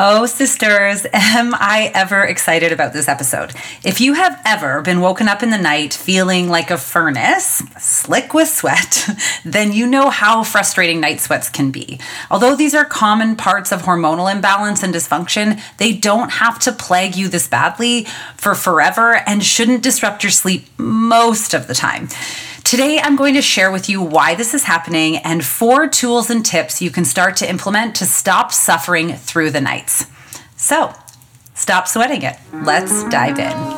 Oh, sisters, am I ever excited about this episode? If you have ever been woken up in the night feeling like a furnace, slick with sweat, then you know how frustrating night sweats can be. Although these are common parts of hormonal imbalance and dysfunction, they don't have to plague you this badly for forever and shouldn't disrupt your sleep most of the time. Today, I'm going to share with you why this is happening and four tools and tips you can start to implement to stop suffering through the nights. So, stop sweating it. Let's dive in.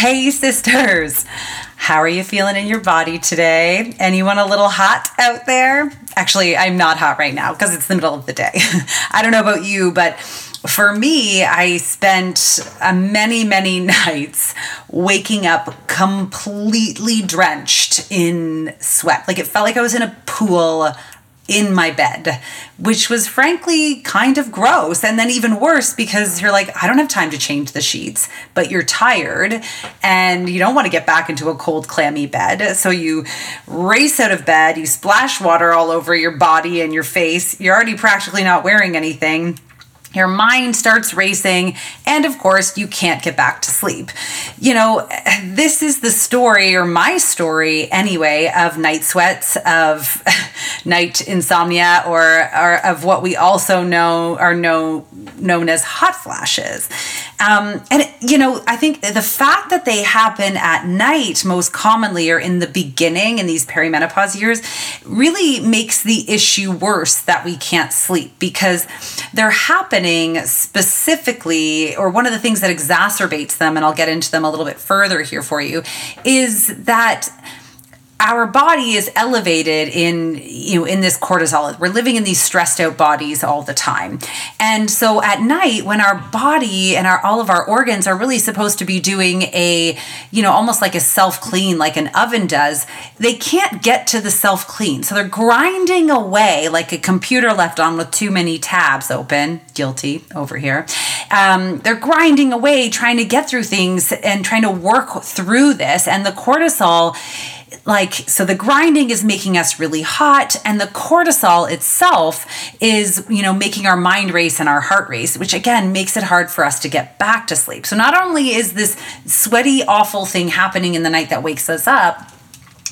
Hey, sisters. How are you feeling in your body today? Anyone a little hot out there? Actually, I'm not hot right now because it's the middle of the day. I don't know about you, but for me, I spent uh, many, many nights waking up completely drenched in sweat. Like it felt like I was in a pool in my bed, which was frankly kind of gross. And then even worse because you're like, I don't have time to change the sheets, but you're tired and you don't want to get back into a cold, clammy bed. So you race out of bed, you splash water all over your body and your face. You're already practically not wearing anything your mind starts racing, and of course, you can't get back to sleep. You know, this is the story, or my story anyway, of night sweats, of night insomnia, or, or of what we also know are know, known as hot flashes. Um, and, you know, I think the fact that they happen at night most commonly or in the beginning in these perimenopause years really makes the issue worse that we can't sleep because they're happening specifically, or one of the things that exacerbates them, and I'll get into them a little bit further here for you, is that our body is elevated in you know in this cortisol. We're living in these stressed out bodies all the time. And so at night when our body and our all of our organs are really supposed to be doing a you know almost like a self clean like an oven does they can't get to the self clean so they're grinding away like a computer left on with too many tabs open. Guilty over here. Um, they're grinding away trying to get through things and trying to work through this. And the cortisol like so the grinding is making us really hot and the cortisol itself is you know making our mind race and our heart race which again makes it hard for us to get back to sleep. So not only is this sweaty awful thing happening in the night that wakes us up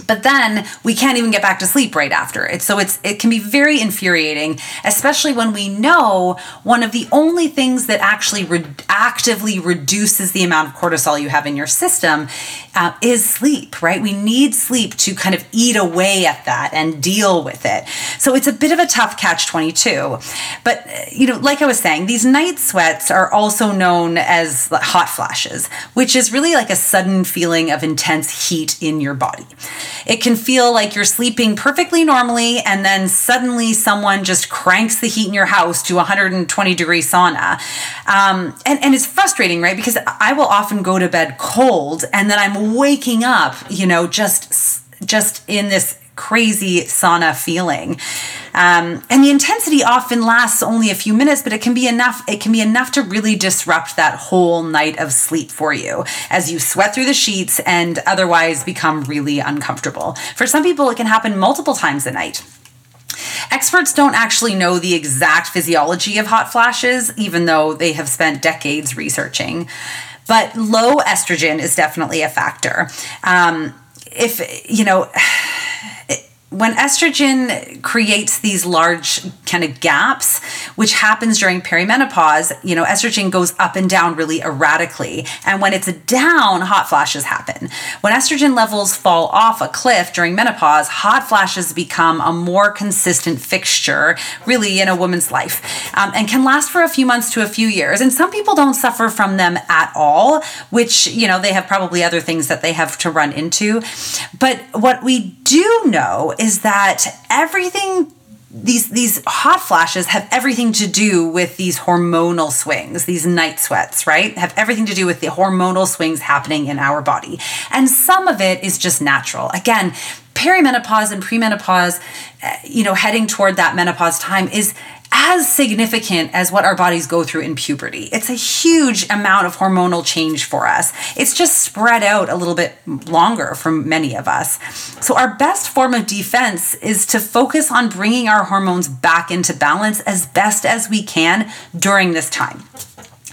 but then we can't even get back to sleep right after it. So it's it can be very infuriating especially when we know one of the only things that actually re- actively reduces the amount of cortisol you have in your system uh, is sleep right? We need sleep to kind of eat away at that and deal with it. So it's a bit of a tough catch 22 but you know like i was saying these night sweats are also known as hot flashes which is really like a sudden feeling of intense heat in your body it can feel like you're sleeping perfectly normally, and then suddenly someone just cranks the heat in your house to 120 degree sauna. Um, and, and it's frustrating, right? Because I will often go to bed cold, and then I'm waking up, you know, just just in this crazy sauna feeling. Um, and the intensity often lasts only a few minutes, but it can be enough. It can be enough to really disrupt that whole night of sleep for you as you sweat through the sheets and otherwise become really uncomfortable. For some people, it can happen multiple times a night. Experts don't actually know the exact physiology of hot flashes, even though they have spent decades researching. But low estrogen is definitely a factor. Um, if, you know, when estrogen creates these large kind of gaps which happens during perimenopause you know estrogen goes up and down really erratically. And when it's down hot flashes happen. When estrogen levels fall off a cliff during menopause hot flashes become a more consistent fixture really in a woman's life um, and can last for a few months to a few years. And some people don't suffer from them at all which you know they have probably other things that they have to run into. But what we do know is that everything these these hot flashes have everything to do with these hormonal swings these night sweats right? Have everything to do with the hormonal swings happening in our body. And some of it is just natural. Again perimenopause and premenopause eh, you know heading toward that menopause time is as significant as what our bodies go through in puberty. It's a huge amount of hormonal change for us. It's just spread out a little bit longer for many of us. So, our best form of defense is to focus on bringing our hormones back into balance as best as we can during this time.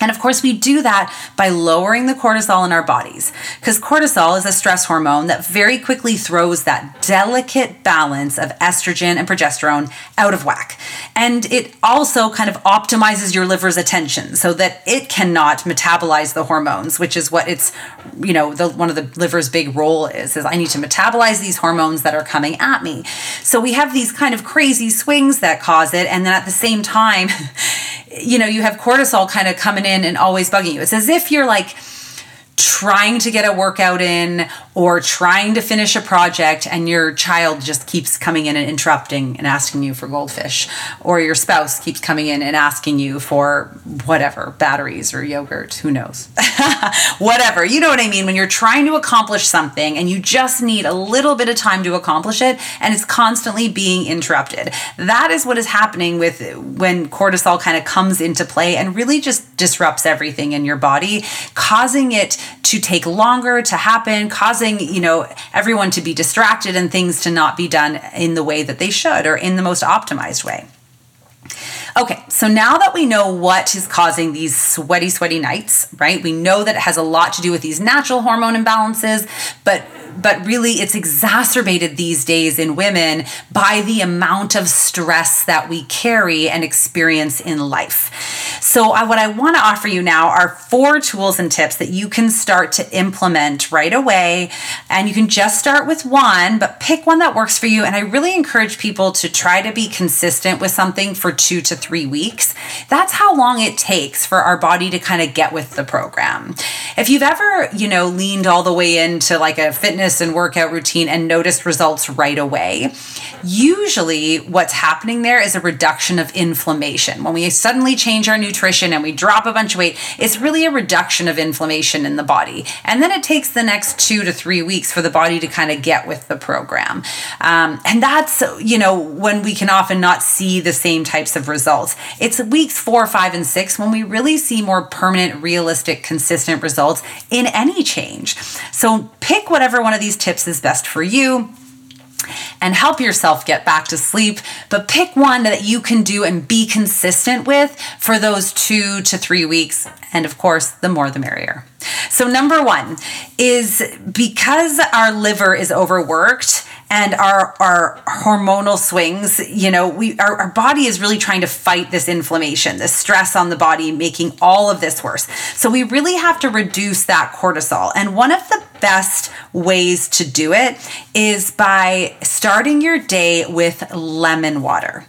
And of course, we do that by lowering the cortisol in our bodies because cortisol is a stress hormone that very quickly throws that delicate balance of estrogen and progesterone out of whack. And it also kind of optimizes your liver's attention so that it cannot metabolize the hormones, which is what it's, you know, the, one of the liver's big role is, is I need to metabolize these hormones that are coming at me. So we have these kind of crazy swings that cause it. And then at the same time, you know, you have cortisol kind of coming in and always bugging you. It's as if you're like, trying to get a workout in or trying to finish a project and your child just keeps coming in and interrupting and asking you for goldfish or your spouse keeps coming in and asking you for whatever batteries or yogurt who knows? Whatever you know what i mean? When you're trying to accomplish something and you just need a little bit of time to accomplish it and it's constantly being interrupted. That is what is happening with when cortisol kind of comes into play and really just disrupts everything in your body causing it to take longer to happen, causing, you know, everyone to be distracted and things to not be done in the way that they should or in the most optimized way. Okay, so now that we know what is causing these sweaty, sweaty nights, right? We know that it has a lot to do with these natural hormone imbalances, but but really it's exacerbated these days in women by the amount of stress that we carry and experience in life. So, I, what I want to offer you now are four tools and tips that you can start to implement right away. And you can just start with one, but pick one that works for you. And I really encourage people to try to be consistent with something for two to three weeks. That's how long it takes for our body to kind of get with the program. If you've ever, you know, leaned all the way into like a fitness and workout routine and noticed results right away. Usually, what's happening there is a reduction of inflammation. When we suddenly change our nutrition and we drop a bunch of weight, it's really a reduction of inflammation in the body. And then it takes the next two to three weeks for the body to kind of get with the program. Um, and that's, you know, when we can often not see the same types of results. It's weeks four, five, and six when we really see more permanent, realistic, consistent results in any change. So pick whatever one of these tips is best for you and help yourself get back to sleep, but pick one that you can do and be consistent with for those two to three weeks. And of course, the more the merrier. So, number one is because our liver is overworked and our our hormonal swings you know we our, our body is really trying to fight this inflammation this stress on the body making all of this worse. So we really have to reduce that cortisol. And one of the best ways to do it is by starting your day with lemon water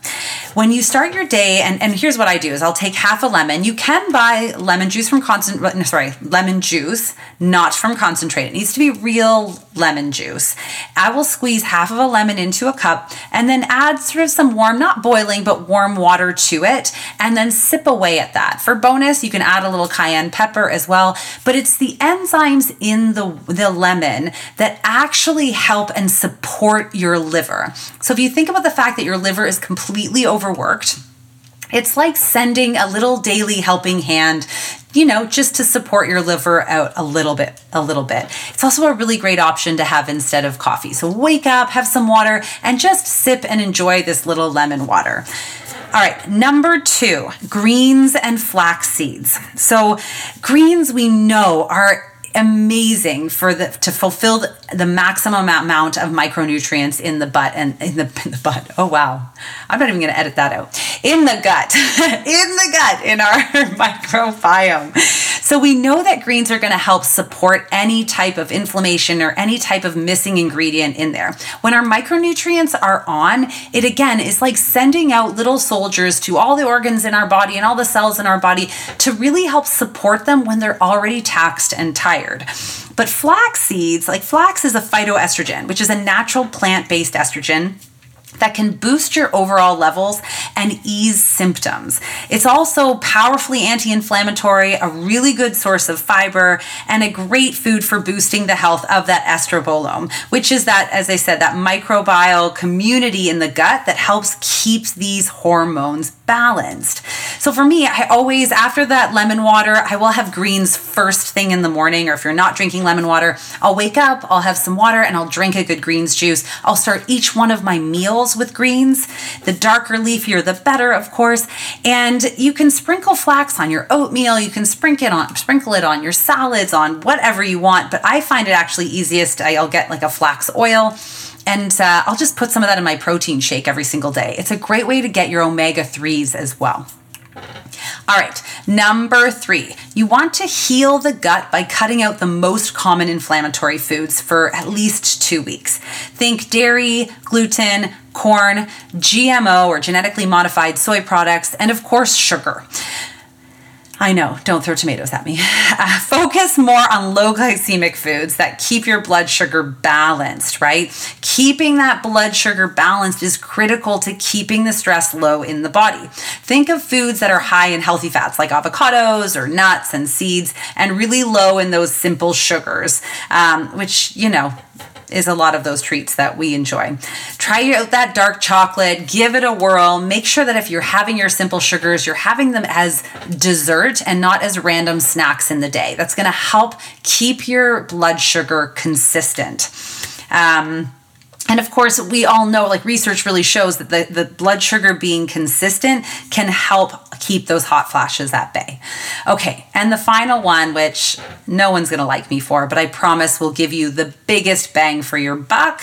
when you start your day and, and here's what i do is i'll take half a lemon you can buy lemon juice from concentrate sorry lemon juice not from concentrate it needs to be real lemon juice i will squeeze half of a lemon into a cup and then add sort of some warm, not boiling, but warm water to it, and then sip away at that. For bonus, you can add a little cayenne pepper as well, but it's the enzymes in the, the lemon that actually help and support your liver. So if you think about the fact that your liver is completely overworked, it's like sending a little daily helping hand you know, just to support your liver out a little bit, a little bit. It's also a really great option to have instead of coffee. So wake up, have some water, and just sip and enjoy this little lemon water. All right, number two, greens and flax seeds. So, greens we know are amazing for the to fulfill the, the maximum amount of micronutrients in the butt and in the, in the butt. Oh wow. I'm not even going to edit that out. In the gut. in the gut in our microbiome. So we know that greens are going to help support any type of inflammation or any type of missing ingredient in there. When our micronutrients are on, it again is like sending out little soldiers to all the organs in our body and all the cells in our body to really help support them when they're already taxed and tired. But flax seeds, like flax is a phytoestrogen, which is a natural plant based estrogen that can boost your overall levels and ease symptoms. It's also powerfully anti inflammatory, a really good source of fiber, and a great food for boosting the health of that estrobolome, which is that, as I said, that microbial community in the gut that helps keeps these hormones balanced. So for me, I always, after that lemon water, I will have greens first thing in the morning, or if you're not drinking lemon water, I'll wake up, I'll have some water, and I'll drink a good greens juice. I'll start each one of my meals with greens. The darker, leafier, the better, of course. And you can sprinkle flax on your oatmeal. You can sprinkle it on, sprinkle it on your salads, on whatever you want. But I find it actually easiest. I'll get like a flax oil and uh, I'll just put some of that in my protein shake every single day. It's a great way to get your omega 3s as well. All right, number three, you want to heal the gut by cutting out the most common inflammatory foods for at least two weeks. Think dairy, gluten, corn, GMO or genetically modified soy products, and of course, sugar. I know, don't throw tomatoes at me. Focus more on low glycemic foods that keep your blood sugar balanced, right? Keeping that blood sugar balanced is critical to keeping the stress low in the body. Think of foods that are high in healthy fats like avocados or nuts and seeds, and really low in those simple sugars, um, which, you know, is a lot of those treats that we enjoy. Try out that dark chocolate, give it a whirl. Make sure that if you're having your simple sugars, you're having them as dessert and not as random snacks in the day. That's going to help keep your blood sugar consistent. Um, and of course, we all know, like research really shows that the, the blood sugar being consistent can help keep those hot flashes at bay. Okay, and the final one, which no one's gonna like me for, but I promise will give you the biggest bang for your buck,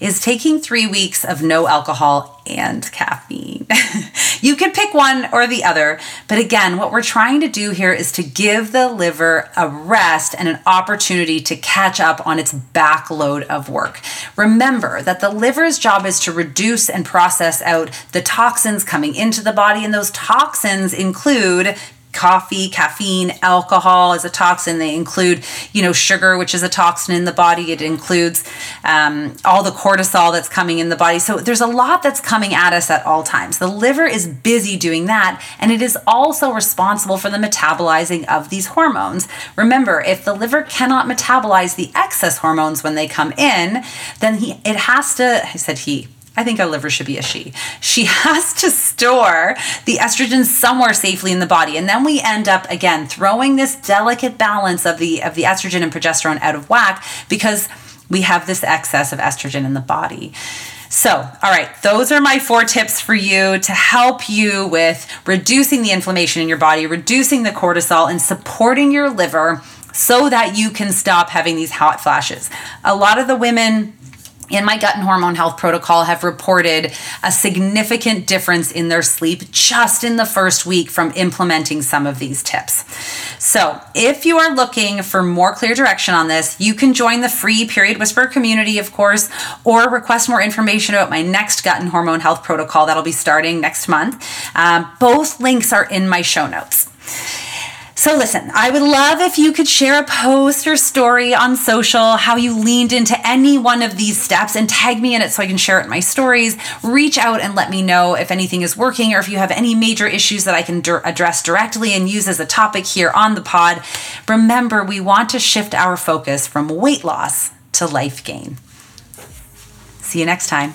is taking three weeks of no alcohol and caffeine. you can pick one or the other, but again, what we're trying to do here is to give the liver a rest and an opportunity to catch up on its backload of work. Remember that the liver's job is to reduce and process out the toxins coming into the body, and those toxins include coffee, caffeine, alcohol is a toxin. They include, you know, sugar, which is a toxin in the body. It includes um, all the cortisol that's coming in the body. So there's a lot that's coming at us at all times. The liver is busy doing that, and it is also responsible for the metabolizing of these hormones. Remember, if the liver cannot metabolize the excess hormones when they come in, then he it has to. I said he I think our liver should be a she. She has to store the estrogen somewhere safely in the body. And then we end up again throwing this delicate balance of the of the estrogen and progesterone out of whack because we have this excess of estrogen in the body. So, all right, those are my four tips for you to help you with reducing the inflammation in your body, reducing the cortisol, and supporting your liver so that you can stop having these hot flashes. A lot of the women in my gut and hormone health protocol have reported a significant difference in their sleep just in the first week from implementing some of these tips. So, if you are looking for more clear direction on this, you can join the free Period Whisperer community, of course, or request more information about my next gut and hormone health protocol that'll be starting next month. Um, both links are in my show notes. So, listen, I would love if you could share a post or story on social how you leaned into any one of these steps and tag me in it so I can share it in my stories. Reach out and let me know if anything is working or if you have any major issues that I can address directly and use as a topic here on the pod. Remember, we want to shift our focus from weight loss to life gain. See you next time.